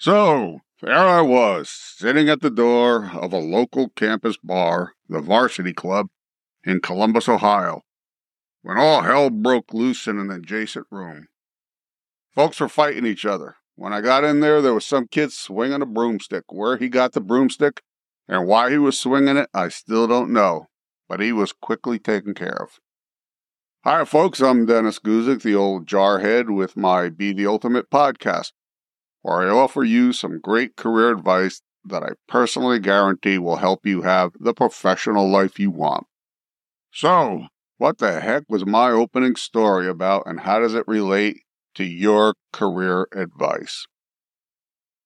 So, there I was, sitting at the door of a local campus bar, the Varsity Club, in Columbus, Ohio, when all hell broke loose in an adjacent room. Folks were fighting each other. When I got in there, there was some kid swinging a broomstick. Where he got the broomstick and why he was swinging it, I still don't know, but he was quickly taken care of. Hi, folks. I'm Dennis Guzik, the old jarhead, with my Be the Ultimate podcast, where I offer you some great career advice that I personally guarantee will help you have the professional life you want. So, what the heck was my opening story about, and how does it relate to your career advice?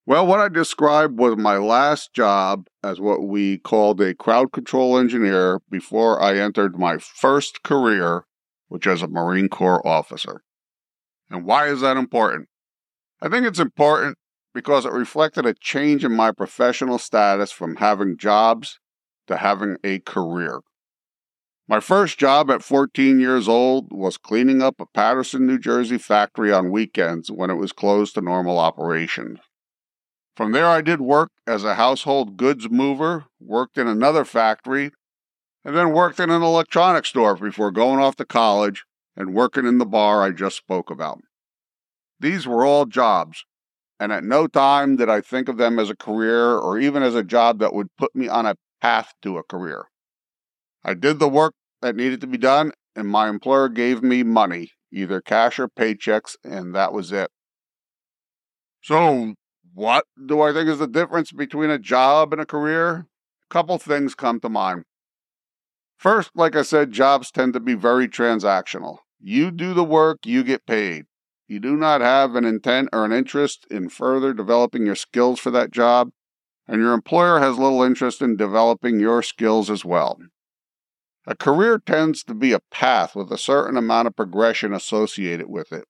Well, what I described was my last job as what we called a crowd control engineer before I entered my first career which is a Marine Corps officer. And why is that important? I think it's important because it reflected a change in my professional status from having jobs to having a career. My first job at 14 years old was cleaning up a Paterson, New Jersey factory on weekends when it was closed to normal operations. From there, I did work as a household goods mover, worked in another factory, and then worked in an electronics store before going off to college and working in the bar I just spoke about. These were all jobs, and at no time did I think of them as a career or even as a job that would put me on a path to a career. I did the work that needed to be done, and my employer gave me money, either cash or paychecks, and that was it. So, what do I think is the difference between a job and a career? A couple things come to mind. First, like I said, jobs tend to be very transactional. You do the work, you get paid. You do not have an intent or an interest in further developing your skills for that job, and your employer has little interest in developing your skills as well. A career tends to be a path with a certain amount of progression associated with it.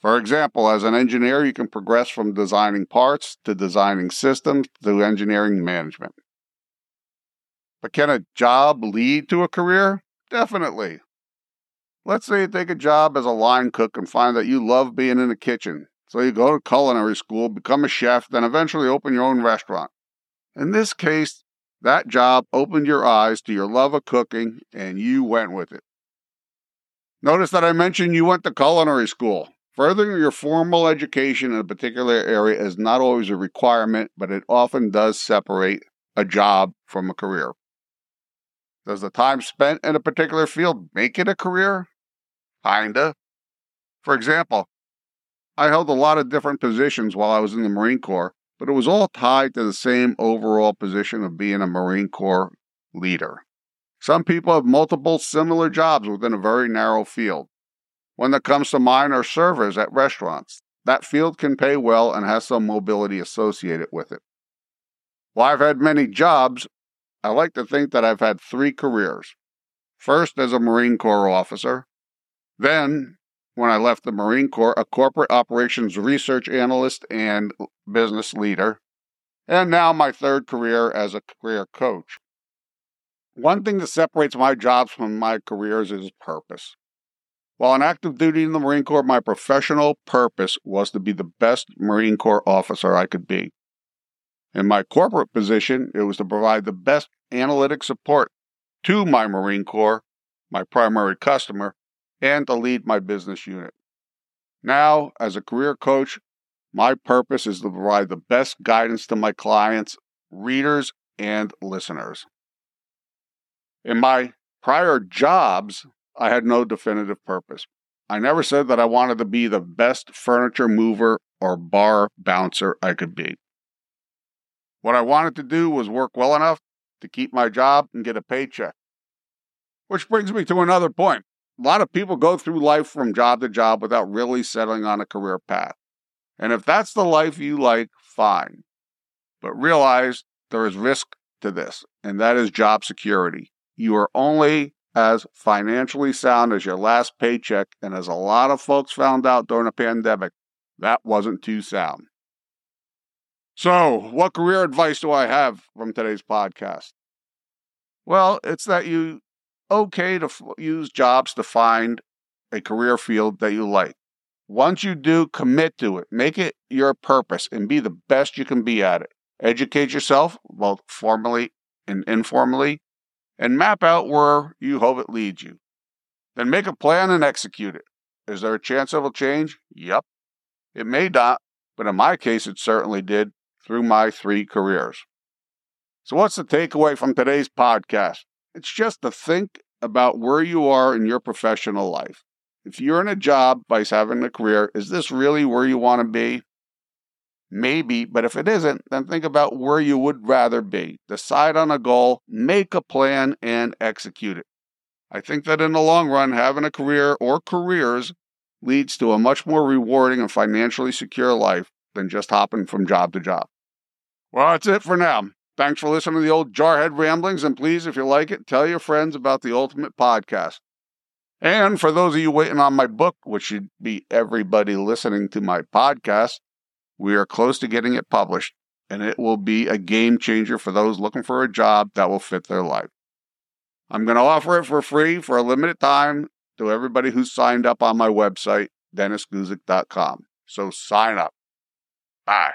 For example, as an engineer, you can progress from designing parts to designing systems to engineering management. But can a job lead to a career? Definitely. Let's say you take a job as a line cook and find that you love being in the kitchen. So you go to culinary school, become a chef, then eventually open your own restaurant. In this case, that job opened your eyes to your love of cooking and you went with it. Notice that I mentioned you went to culinary school. Furthering your formal education in a particular area is not always a requirement, but it often does separate a job from a career. Does the time spent in a particular field make it a career? Kinda. For example, I held a lot of different positions while I was in the Marine Corps, but it was all tied to the same overall position of being a Marine Corps leader. Some people have multiple similar jobs within a very narrow field. One that comes to mind are servers at restaurants. That field can pay well and has some mobility associated with it. While I've had many jobs, I like to think that I've had three careers. First, as a Marine Corps officer. Then, when I left the Marine Corps, a corporate operations research analyst and business leader. And now my third career as a career coach. One thing that separates my jobs from my careers is purpose. While on active duty in the Marine Corps, my professional purpose was to be the best Marine Corps officer I could be. In my corporate position, it was to provide the best analytic support to my Marine Corps, my primary customer, and to lead my business unit. Now, as a career coach, my purpose is to provide the best guidance to my clients, readers, and listeners. In my prior jobs, I had no definitive purpose. I never said that I wanted to be the best furniture mover or bar bouncer I could be. What I wanted to do was work well enough to keep my job and get a paycheck. Which brings me to another point. A lot of people go through life from job to job without really settling on a career path. And if that's the life you like, fine. But realize there is risk to this, and that is job security. You are only as financially sound as your last paycheck, and as a lot of folks found out during the pandemic, that wasn't too sound. So, what career advice do I have from today's podcast? Well, it's that you okay to f- use jobs to find a career field that you like. Once you do, commit to it. Make it your purpose and be the best you can be at it. Educate yourself, both formally and informally, and map out where you hope it leads you. Then make a plan and execute it. Is there a chance it'll change? Yep. It may not, but in my case, it certainly did through my three careers. So, what's the takeaway from today's podcast? It's just to think about where you are in your professional life. If you're in a job by having a career, is this really where you want to be? Maybe, but if it isn't, then think about where you would rather be. Decide on a goal, make a plan, and execute it. I think that in the long run, having a career or careers leads to a much more rewarding and financially secure life than just hopping from job to job. Well, that's it for now. Thanks for listening to the old Jarhead Ramblings, and please, if you like it, tell your friends about the Ultimate Podcast. And for those of you waiting on my book, which should be everybody listening to my podcast, we are close to getting it published, and it will be a game changer for those looking for a job that will fit their life. I'm going to offer it for free for a limited time to everybody who signed up on my website, dennisguzik.com. So sign up. Bye.